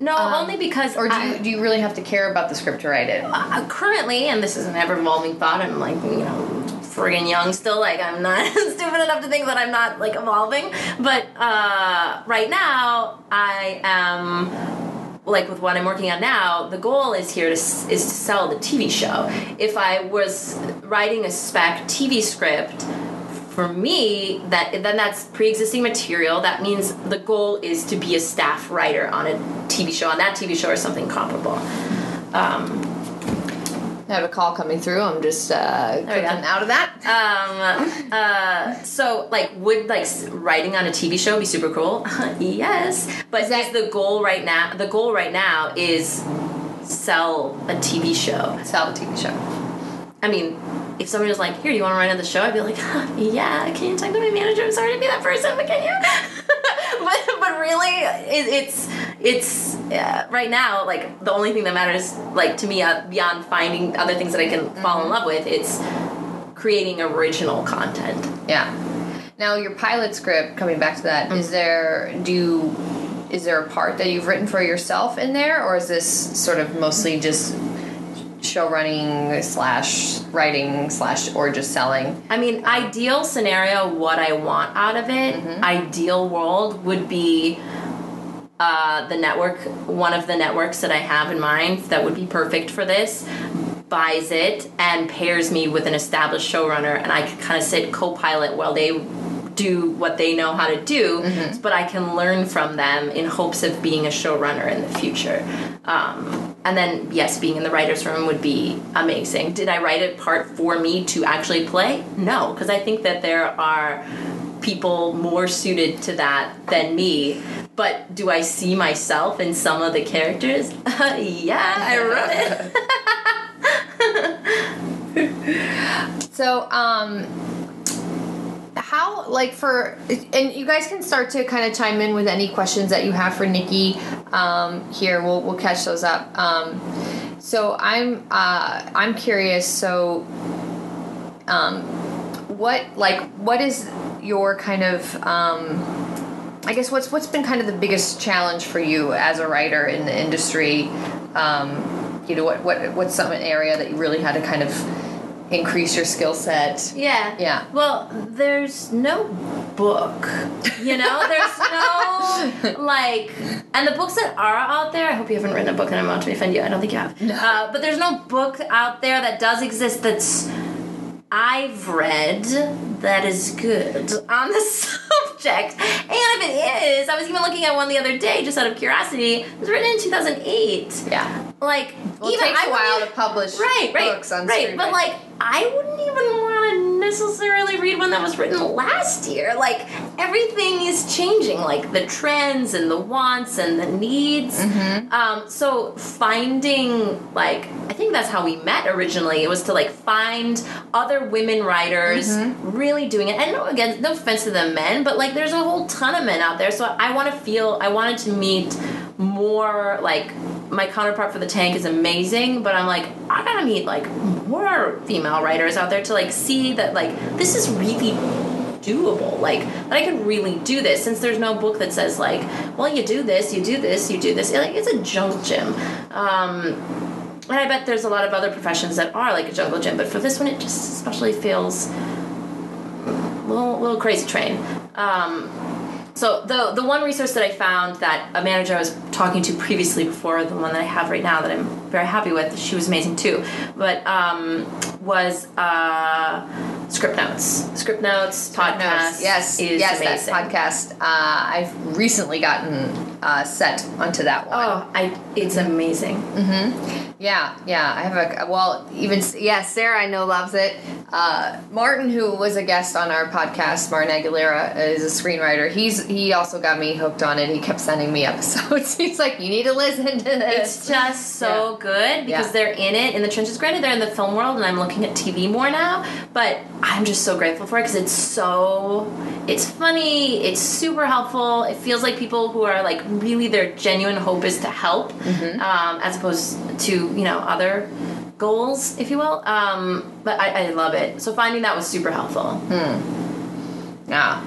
Speaker 4: No,
Speaker 3: um,
Speaker 4: only because
Speaker 3: or do
Speaker 4: I-
Speaker 3: you do you really have to care about the script to write it?
Speaker 4: uh, currently, and this is an ever evolving thought, I'm like, you know, friggin' young still. Like, I'm not stupid enough to think that I'm not like evolving. But uh, right now, I am. Like with what I'm working on now, the goal is here to is to sell the TV show. If I was writing a spec TV script, for me, that then that's pre-existing material. That means the goal is to be a staff writer on a TV show, on that TV show or something comparable. Um,
Speaker 3: I have a call coming through. I'm just uh, out of that.
Speaker 4: Um, uh, so like, would like writing on a TV show be super cool? yes, but is
Speaker 3: that-
Speaker 4: the goal right now? The goal right now is sell a TV show.
Speaker 3: Sell a TV show.
Speaker 4: I mean, if somebody was like, "Here, do you want to write on the show?" I'd be like, "Yeah." Can you talk to my manager? I'm sorry to be that person, but can you? but but really, it, it's it's uh, right now like the only thing that matters like to me uh, beyond finding other things that I can fall in love with. It's creating original content.
Speaker 3: Yeah. Now your pilot script. Coming back to that, is
Speaker 4: Mm.
Speaker 3: there do you, is there a part that you've written for yourself in there, or is this sort of mostly just show running slash writing slash or just selling?
Speaker 4: I mean, ideal scenario, what I want out of it, ideal world would be uh, the network, one of the networks that I have in mind that would be perfect for this, buys it and pairs me with an established showrunner, and I can kind of sit co pilot while they do what they know how to do, but I can learn from them in hopes of being a showrunner in the future. Um, and then, yes, being in the writer's room would be amazing. Did I write a part for me to actually play? No, because I think that there are people more suited to that than me. But do I see myself in some of the characters? yeah, I wrote it.
Speaker 3: So, um, how like for and you guys can start to kind of chime in with any questions that you have for Nikki. um, here. We'll we'll catch those up. Um, so I'm uh, I'm curious. So, um, what like what is your kind of um, I guess what's what's been kind of the biggest challenge for you as a writer in the industry? Um, you know, what what what's some area that you really had to kind of increase your skill set?
Speaker 4: Yeah.
Speaker 3: Yeah.
Speaker 4: Well, there's no book. You know, there's no like, and the books that are out there. I hope you haven't written a book, and I'm about to offend you. I don't think you have.
Speaker 3: No.
Speaker 4: Uh, but there's no book out there that does exist that's I've read that is good on the subject. And if it is, I was even looking at one the other day just out of curiosity. It was written in 2008.
Speaker 3: Yeah.
Speaker 4: Like,
Speaker 3: Well,
Speaker 4: even
Speaker 3: it takes
Speaker 4: I
Speaker 3: a while to publish
Speaker 4: right, right,
Speaker 3: books on
Speaker 4: right.
Speaker 3: streaming.
Speaker 4: But like, I wouldn't even want to necessarily read one that was written last year. Like, everything is changing, like the trends and the wants and the needs.
Speaker 3: Mm-hmm.
Speaker 4: Um, so finding like, I think that's how we met originally. It was to like find other women writers
Speaker 3: Mm-hmm.
Speaker 4: really doing it. And no, again, no offense to the men, but like, there's a whole ton of men out there. So I want to feel, I wanted to meet more like my counterpart for the tank is amazing but i'm like i gotta meet like more female writers out there to like see that like this is really doable. Like that i can really do this since there's no book that says like well you do this you do this you do this. Like it's a jungle gym. Um and i bet there's a lot of other professions that are like a jungle gym but for this one it just especially feels a little, little crazy train. Um so the the one resource that I found that a manager I was talking to previously before the one that I have right now that I'm very happy with, she was amazing too. But um, was uh, Scriptnotes. Script notes podcast.
Speaker 3: yes,
Speaker 4: is
Speaker 3: yes,
Speaker 4: amazing.
Speaker 3: that podcast. Uh, I've recently gotten uh, set onto that one.
Speaker 4: Oh, I it's amazing.
Speaker 3: Yeah, yeah. I have a well, even yeah. Sarah I know loves it. Uh, Martin, who was a guest on our podcast, Martin Aguilera is a screenwriter. He's he also got me hooked on it. He kept sending me episodes. He's like, you need to listen to this.
Speaker 4: It's just so good because
Speaker 3: Yeah.
Speaker 4: they're in it in the trenches. Granted, they're in the film world, and I'm looking at TV more now. But I'm just so grateful for it because it's so, it's funny, it's super helpful. It feels like people who are like really their genuine hope is to help, um, as opposed to you know other goals, if you will. Um, but I, I love it. So finding that was super helpful.
Speaker 3: Yeah.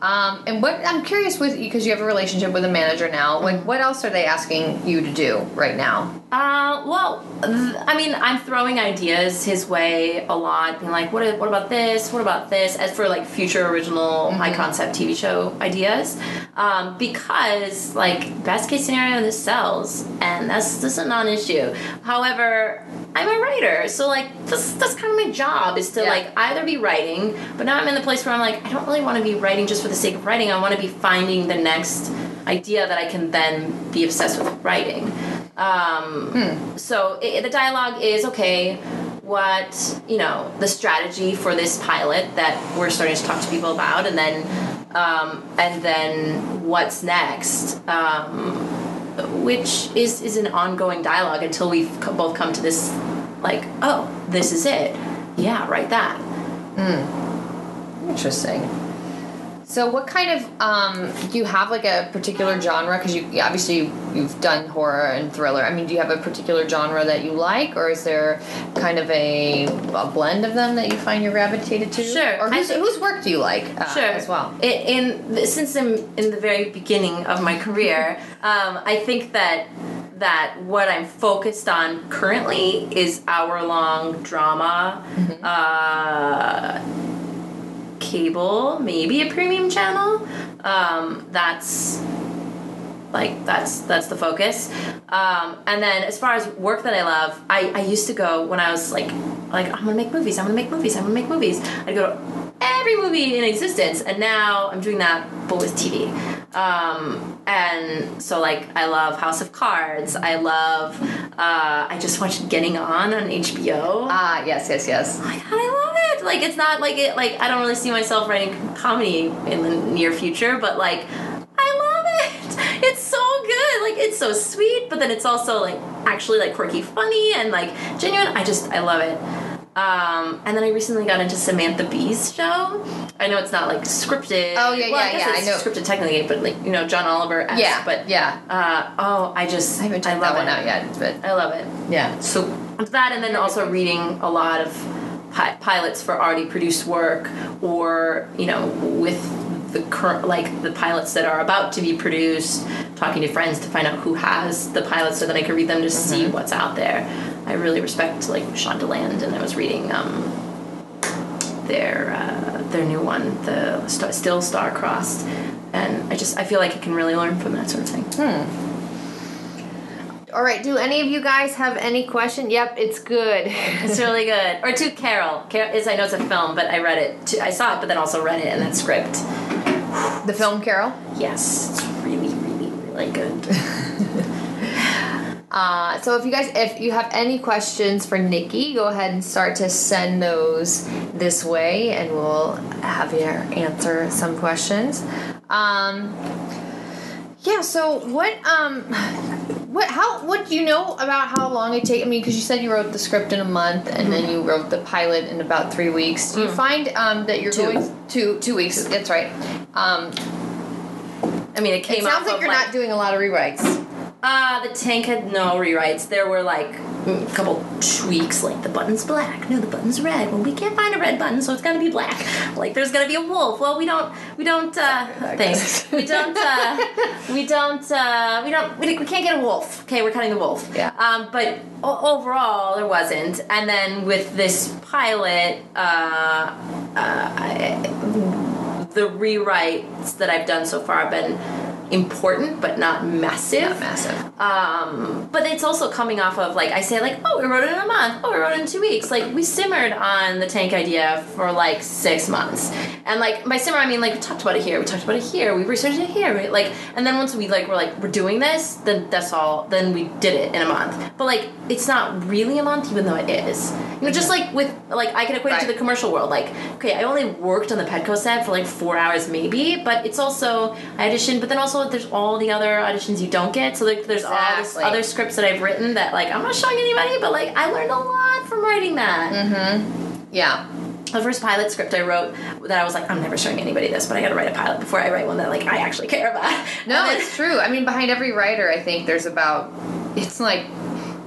Speaker 3: Um, and what I'm curious with because you have a relationship with a manager now. Like, what else are they asking you to do right now?
Speaker 4: Uh, well, th- I mean, I'm throwing ideas his way a lot, being like, what, what about this? What about this? As for like future original high concept TV show ideas, um, because like best case scenario, this sells, and that's that's a non-issue. However, I'm a writer, so like this that's kind of my job is to
Speaker 3: Yeah.
Speaker 4: like either be writing, but now I'm in the place where I'm like, I don't really want to be writing just for the sake of writing. I want to be finding the next idea that I can then be obsessed with writing. Um, So i the dialogue is okay. What you know, the strategy for this pilot that we're starting to talk to people about, and then um, and then what's next, um, which is is an ongoing dialogue until we have both come to this, like, oh, this is it. Yeah, write that. Hmm.
Speaker 3: Interesting. So, what kind of um, do you have like a particular genre? Because you yeah, obviously you've done horror and thriller. I mean, do you have a particular genre that you like, or is there kind of a, a blend of them that you find you're gravitated to?
Speaker 4: Sure.
Speaker 3: Or whose,
Speaker 4: think-
Speaker 3: whose work do you like? Uh,
Speaker 4: sure
Speaker 3: as well.
Speaker 4: I- in, since i'm in the very beginning of my career um, i think that that what i'm focused on currently is hour long drama uh, cable maybe a premium channel. Um, that's like that's that's the focus. Um, and then as far as work that i love I, I used to go when i was like like i'm gonna make movies i'm gonna make movies i'm gonna make movies. I'd go to every movie in existence and now i'm doing that but with tv um, and so like i love house of cards i love uh, i just watched getting on on hbo
Speaker 3: Ah, yes, yes, yes.
Speaker 4: Oh my god, I love it. Like it's not like it like I don't really see myself writing comedy in the near future, but like I love it. It's so good. Like it's so sweet, but then it's also like actually like quirky funny and like genuine. I just I love it. Um, and then I recently got into Samantha Bee's show. I know it's not like scripted.
Speaker 3: Oh, yeah,
Speaker 4: well, I
Speaker 3: yeah,
Speaker 4: guess
Speaker 3: yeah,
Speaker 4: it's
Speaker 3: I know.
Speaker 4: scripted technically, but like you know John Oliver.
Speaker 3: Yeah,
Speaker 4: but
Speaker 3: yeah.
Speaker 4: Uh, oh, I just
Speaker 3: I haven't
Speaker 4: I
Speaker 3: checked
Speaker 4: love
Speaker 3: that one
Speaker 4: it.
Speaker 3: out yet, but
Speaker 4: I love it.
Speaker 3: yeah.
Speaker 4: So that, and then also reading a lot of pi- pilots for already produced work, or you know, with the current like the pilots that are about to be produced, talking to friends to find out who has the pilots, so that I can read them to see what's out there. I really respect like Shondaland, and I was reading um, their uh, their new one, the Star, Still Star Crossed. And I just I feel like I can really learn from that sort of thing.
Speaker 3: All right. Do any of you guys have any question? Yep, it's good.
Speaker 4: It's really good. Or to Carol. Carol is I know it's a film, but I read it. Too. I saw it, but then also read it and that script.
Speaker 3: the film Carol.
Speaker 4: Yes, it's really, really, really good.
Speaker 3: Uh, so if you guys, if you have any questions for Nikki, go ahead and start to send those this way, and we'll have you answer some questions. Um, yeah. So what? Um, what? How? What do you know about how long it take? I mean, because you said you wrote the script in a month, and then you wrote the pilot in about three weeks. Do you find um, that you're
Speaker 4: Two.
Speaker 3: going two two weeks? That's right. Um,
Speaker 4: I mean, it came
Speaker 3: it sounds like you're not doing a lot of rewrites.
Speaker 4: Uh, the tank had no rewrites. There were like a couple tweaks, like the button's black. No, the button's red. Well, we can't find a red button, so it's gotta be black. Like there's gotta be a wolf. Well, we don't, we don't. Uh, thanks. We don't. Uh, we don't. Uh, we don't. We, we can't get a wolf. Okay, we're cutting the wolf.
Speaker 3: Yeah.
Speaker 4: Um, but o- overall, there wasn't. And then with this pilot, uh, uh, I, the rewrites that I've done so far have been important but not massive.
Speaker 3: Not massive.
Speaker 4: Um, but it's also coming off of like I say like oh we wrote it in a month. Oh we wrote it in two weeks. Like we simmered on the tank idea for like six months. And like by simmer I mean like we talked about it here we talked about it here we researched it here we, like and then once we like were like we're doing this then that's all then we did it in a month. But like it's not really a month even though it is you know just like with like I can equate it to the commercial world like okay I only worked on the Petco set for like four hours maybe but it's also I auditioned but then also there's all the other auditions you don't get so like there's all
Speaker 3: Exactly.
Speaker 4: other scripts that I've written that like I'm not showing anybody but like I learned a lot from writing that mm-hmm.
Speaker 3: Yeah.
Speaker 4: the first pilot script I wrote that I was like I'm never showing anybody this but I gotta write a pilot before I write one that like I actually care about
Speaker 3: No,
Speaker 4: then-
Speaker 3: it's true. I mean, behind every writer, I think there's about it's like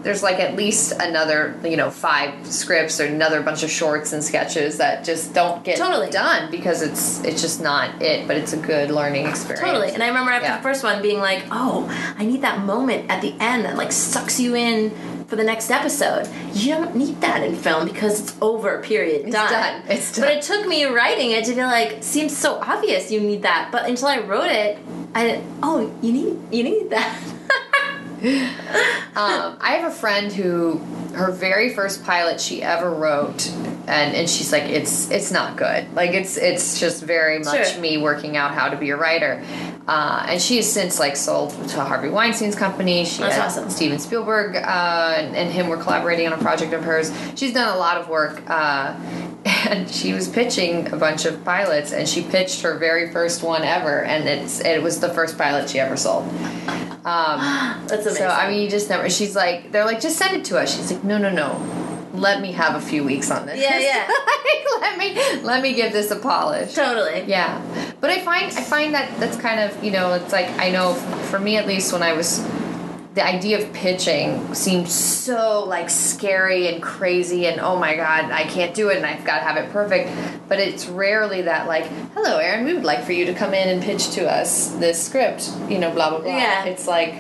Speaker 3: there's like at least another you know five scripts or another bunch of shorts and sketches that just don't get
Speaker 4: Totally.
Speaker 3: done because it's it's just not it. But it's a good learning experience.
Speaker 4: Totally. And I remember after
Speaker 3: Yeah.
Speaker 4: the first one being like, oh, I need that moment at the end that like sucks you in for the next episode. You don't need that in film because it's over, period.
Speaker 3: It's
Speaker 4: done.
Speaker 3: It's done. It's
Speaker 4: But it took me writing it to be like, seems so obvious you need that. But until I wrote it, I didn't, oh, you need you need that.
Speaker 3: Um, I have a friend who her very first pilot she ever wrote, and, and she's like, it's it's not good. Like it's it's just very much
Speaker 4: Sure.
Speaker 3: me working out how to be a writer. Uh, and she has since like sold to Harvey Weinstein's company. She
Speaker 4: That's awesome.
Speaker 3: Steven Spielberg uh, and, and him were collaborating on a project of hers. She's done a lot of work. Uh, and she was pitching a bunch of pilots, and she pitched her very first one ever, and it's it was the first pilot she ever sold. Um,
Speaker 4: That's amazing.
Speaker 3: so I mean, you just never. She's like, they're like, just send it to us. She's like, no, no, no. Let me have a few weeks on this.
Speaker 4: Yeah, yeah.
Speaker 3: Like, let me let me give this a polish.
Speaker 4: totally.
Speaker 3: Yeah, but I find I find that that's kind of you know it's like I know for me at least when I was the idea of pitching seemed so like scary and crazy and oh my god I can't do it and I've got to have it perfect but it's rarely that like hello Aaron we would like for you to come in and pitch to us this script you know blah blah blah
Speaker 4: Yeah.
Speaker 3: it's like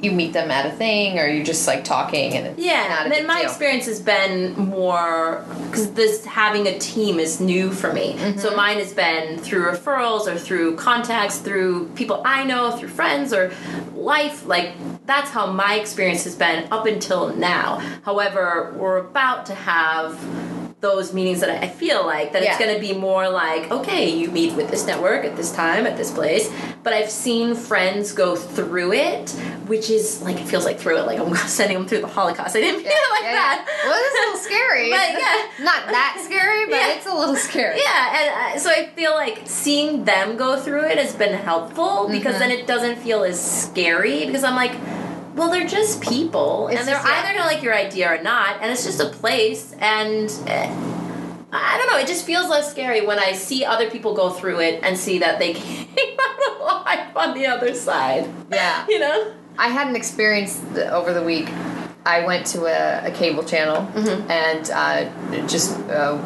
Speaker 3: you meet them at a thing or you're just like talking and it's
Speaker 4: Yeah,
Speaker 3: not a
Speaker 4: and then my
Speaker 3: deal.
Speaker 4: experience has been more because this having a team is new for me.
Speaker 3: Mm-hmm.
Speaker 4: So mine has been through referrals or through contacts, through people I know, through friends or life. Like that's how my experience has been up until now. However, we're about to have those meetings that I feel like that it's going to be more like okay you meet with this network at this time at this place but I've seen friends go through it which is like it feels like through it like I'm sending them through the Holocaust I didn't feel
Speaker 3: Yeah,
Speaker 4: like
Speaker 3: yeah,
Speaker 4: that
Speaker 3: yeah. Well, it's a little scary.
Speaker 4: But, yeah.
Speaker 3: Not that scary, but
Speaker 4: Yeah.
Speaker 3: it's a little scary.
Speaker 4: yeah and uh, so I feel like seeing them go through it has been helpful because
Speaker 3: Mm-hmm.
Speaker 4: then it doesn't feel as scary because I'm like well, they're just people,
Speaker 3: It's
Speaker 4: and they're either gonna like your idea or not, and it's just a place, and. eh, I don't know. It just feels less scary when I see other people go through it and see that they came out alive on the other side.
Speaker 3: Yeah.
Speaker 4: You know?
Speaker 3: I had an experience th- over the week. I went to a, a cable channel and uh, just uh,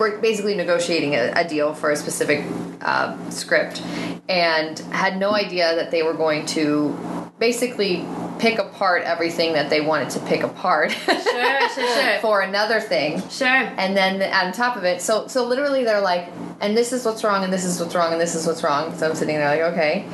Speaker 3: we're basically negotiating a, a deal for a specific uh, script, and had no idea that they were going to basically pick apart everything that they wanted to pick apart.
Speaker 4: Sure, sure, sure.
Speaker 3: for another thing.
Speaker 4: Sure.
Speaker 3: and then on top of it so so literally they're like and this is what's wrong and this is what's wrong and this is what's wrong. So i'm sitting there like okay.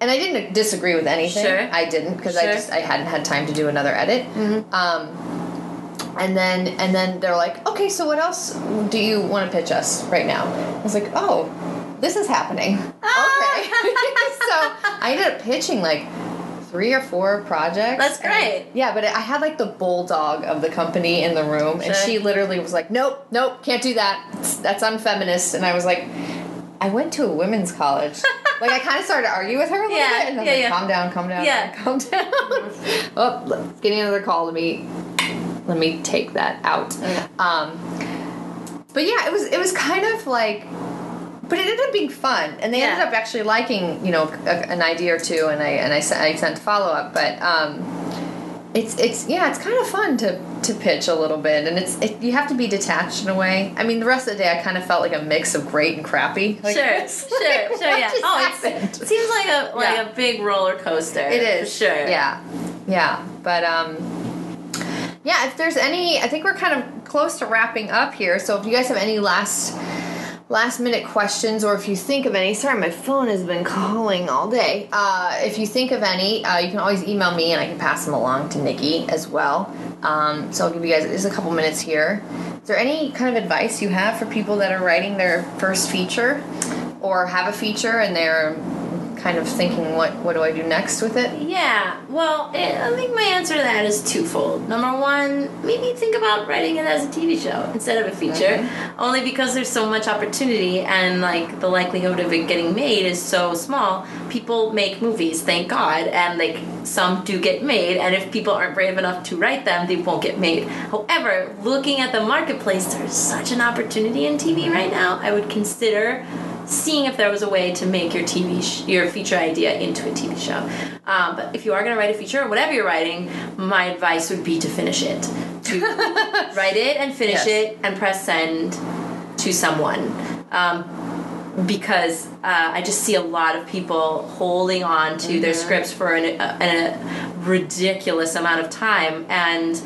Speaker 3: And i didn't disagree with anything.
Speaker 4: Sure.
Speaker 3: i didn't because i just i hadn't had time to do another edit. Hmm. um, and then and then they're like okay so what else do you want to pitch us right now? I was like oh this is happening. Okay. So i ended up pitching like three or four projects
Speaker 4: That's
Speaker 3: and-
Speaker 4: great.
Speaker 3: yeah but i had like the bulldog of the company in the room and she literally was like nope nope can't do that that's unfeminist and i was like I went to a women's college. like I kind of started to argue with her a little
Speaker 4: Yeah,
Speaker 3: bit, and I was
Speaker 4: yeah,
Speaker 3: like,
Speaker 4: yeah.
Speaker 3: "Calm down, calm down,
Speaker 4: Yeah.
Speaker 3: calm down." oh, look, getting another call. Let me let me take that out. Um, but yeah, it was it was kind of like, but it ended up being fun, and they ended up actually liking you know a, an idea or two, and I and I sent, I sent follow up, but. Um, it's it's yeah it's kind of fun to to pitch a little bit and it's it, you have to be detached in a way i mean the rest of the day i kind of felt like a mix of great and crappy like,
Speaker 4: sure,
Speaker 3: like,
Speaker 4: sure, yeah. Oh, it's, it seems like a like
Speaker 3: Yeah.
Speaker 4: a big roller coaster.
Speaker 3: It is.
Speaker 4: sure.
Speaker 3: Yeah. Yeah. But um yeah, if there's any I think we're kind of close to wrapping up here. So if you guys have any last last minute questions or if you think of any sorry my phone has been calling all day. Uh, if you think of any uh, you can always email me and i can pass them along to nikki as well. Um, so i'll give you guys just a couple minutes here. Is there any kind of advice you have for people that are writing their first feature or have a feature and they're kind of thinking what what do i do next with it
Speaker 4: Yeah, well, eh, I think my answer to that is twofold. Number one, maybe think about writing it as a TV show instead of a feature, only because there's so much opportunity and like the likelihood of it getting made is so small. People make movies, thank God, and like some do get made, and if people aren't brave enough to write them, they won't get made. However, looking at the marketplace, there's such an opportunity in TV right now. I would consider seeing if there was a way to make your TV sh- your feature idea into a TV show. Um, but if you are going to write a feature or whatever you're writing, my advice would be to finish it. To write it and finish
Speaker 3: Yes.
Speaker 4: it and press send to someone. Um, because uh, I just see a lot of people holding on to their scripts for an, a, a ridiculous amount of time and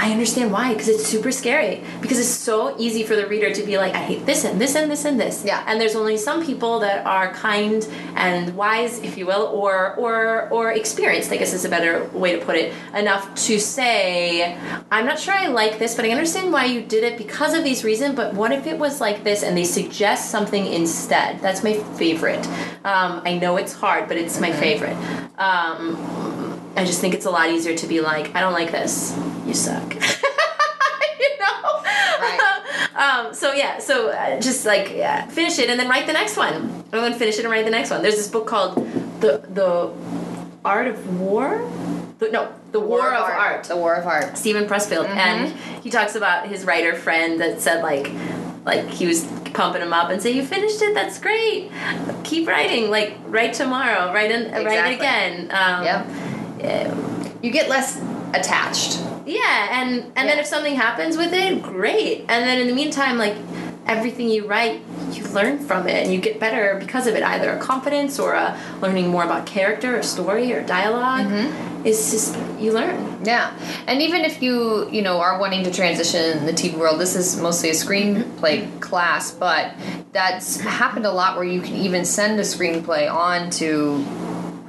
Speaker 4: I understand why, because it's super scary. Because it's so easy for the reader to be like, I hate this and this and this and this.
Speaker 3: Yeah.
Speaker 4: And there's only some people that are kind and wise, if you will, or or or experienced, I guess is a better way to put it, enough to say, I'm not sure I like this, but I understand why you did it because of these reasons. But what if it was like this and they suggest something instead? That's my favorite. Um, I know it's hard, but it's my favorite. Um, I just think it's a lot easier to be like, I don't like this. You suck. you know?
Speaker 3: Right.
Speaker 4: um, so yeah, so uh, just like yeah, finish it and then write the next one. And then finish it and write the next one. There's this book called the the Art of War. The, no, the War, of Art.
Speaker 3: the war of art
Speaker 4: Steven Pressfield, and he talks about his writer friend that said like, like he was pumping him up and say, "You finished it. That's great. Keep writing. Like write tomorrow. Write and write
Speaker 3: Exactly.
Speaker 4: it again." Um,
Speaker 3: yep you get less attached
Speaker 4: Yeah, and and then if something happens with it, great. And then in the meantime, like everything you write, you learn from it and you get better because of it. Either a confidence or a learning more about character or story or dialog
Speaker 3: Mm-hmm.
Speaker 4: It's just you learn.
Speaker 3: Yeah, and even if you you know are wanting to transition in the TV world, this is mostly a screenplay class, but that's happened a lot where you can even send a screenplay on to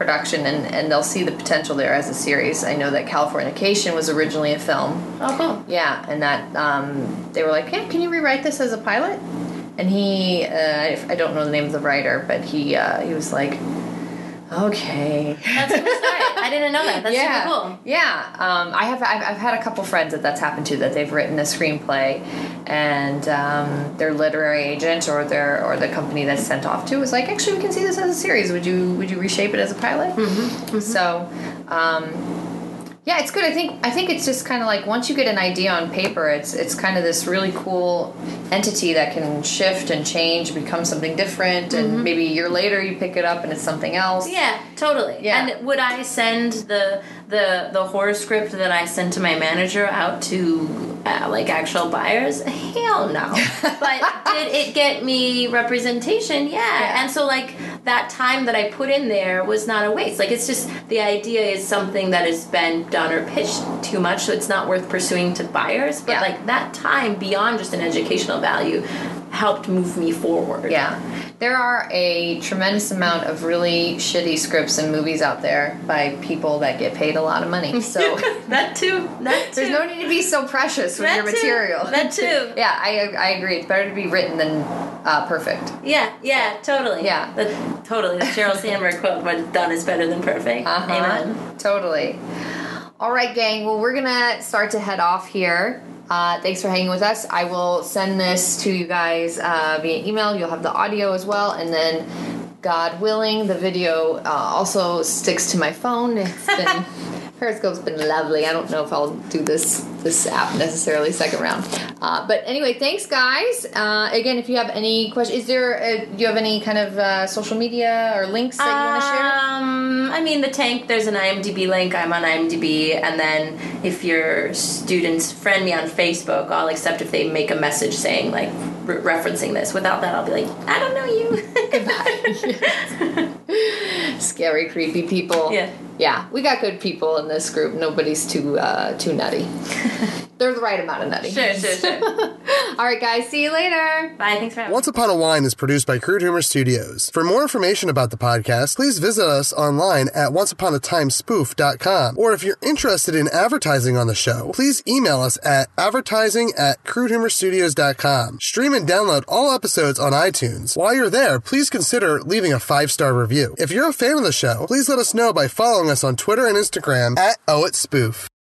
Speaker 3: production and, and they'll see the potential there as a series. I know that Californication was originally a film.
Speaker 4: Oh, cool.
Speaker 3: Yeah, and that um, they were like, "Yeah, can you rewrite this as a pilot?" And he, uh, I I don't know the name of the writer, but he uh, he was like, "Okay."
Speaker 4: That's. I didn't know that. That's
Speaker 3: yeah,
Speaker 4: super cool.
Speaker 3: Yeah, um, I have. I've, I've had a couple friends that that's happened to. That they've written a screenplay, and um, their literary agent or their or the company that's sent off to was like, actually, we can see this as a series. Would you Would you reshape it as a pilot? Mm-hmm, So, Yeah, it's good. I think I think it's just kind of like once you get an idea on paper, it's it's kind of this really cool entity that can shift and change, become something different, and mm-hmm. maybe a year later you pick it up and it's something else.
Speaker 4: Yeah, totally.
Speaker 3: Yeah.
Speaker 4: And would I send the the the horror script that I sent to my manager out to uh, like actual buyers? Hell no. but did it get me representation? Yeah.
Speaker 3: Yeah.
Speaker 4: And so like that time that I put in there was not a waste. Like it's just the idea is something that has been done or pitched too much, so it's not worth pursuing to buyers. But
Speaker 3: Yeah.
Speaker 4: like that time beyond just an educational value helped move me forward.
Speaker 3: Yeah. There are a tremendous amount of really shitty scripts and movies out there by people that get paid a lot of money. So
Speaker 4: that too. That too.
Speaker 3: there's no need to be so precious with
Speaker 4: That
Speaker 3: your
Speaker 4: too.
Speaker 3: material.
Speaker 4: That too.
Speaker 3: Yeah, I, I agree. It's better to be written than uh, perfect.
Speaker 4: Yeah, yeah, totally.
Speaker 3: Yeah.
Speaker 4: Totally. The Sheryl Sandberg quote, "What's done is better than perfect."
Speaker 3: Uh-huh.
Speaker 4: Amen.
Speaker 3: Totally. All right, gang. Well, we're gonna start to head off here. Uh, thanks for hanging with us. I will send this to you guys uh, via email. You'll have the audio as well, and then, God willing, the video uh, also sticks to my phone. It's been Periscope's been lovely. I don't know if I'll do this this app necessarily second round, uh, but anyway, thanks guys. Uh, again, if you have any questions, is there a, do you have any kind of uh, social media or links that you want to share?
Speaker 4: Um, I mean, the tank. There's an IMDb link. I'm on IMDb, and then if your students friend me on Facebook, I'll accept if they make a message saying like re- referencing this. Without that, I'll be like, I don't know you. Goodbye.
Speaker 3: scary, creepy people.
Speaker 4: Yeah.
Speaker 3: yeah. We got good people in this group. Nobody's too uh, too nutty. They're the right amount of nutty.
Speaker 4: sure, sure, sure.
Speaker 3: All right, guys. See you later.
Speaker 4: Bye. Thanks for having me.
Speaker 1: Once Upon a Wine is produced by Crude Humor Studios. For more information about the podcast, please visit us online at onceuponatimespoof.com. Or if you're interested in advertising on the show, please email us at advertising at crudehumorstudios.com. Stream and download all episodes on iTunes. While you're there, please consider leaving a five-star review. If you're a fan of the show, please let us know by following us on Twitter and Instagram at OItSpoof.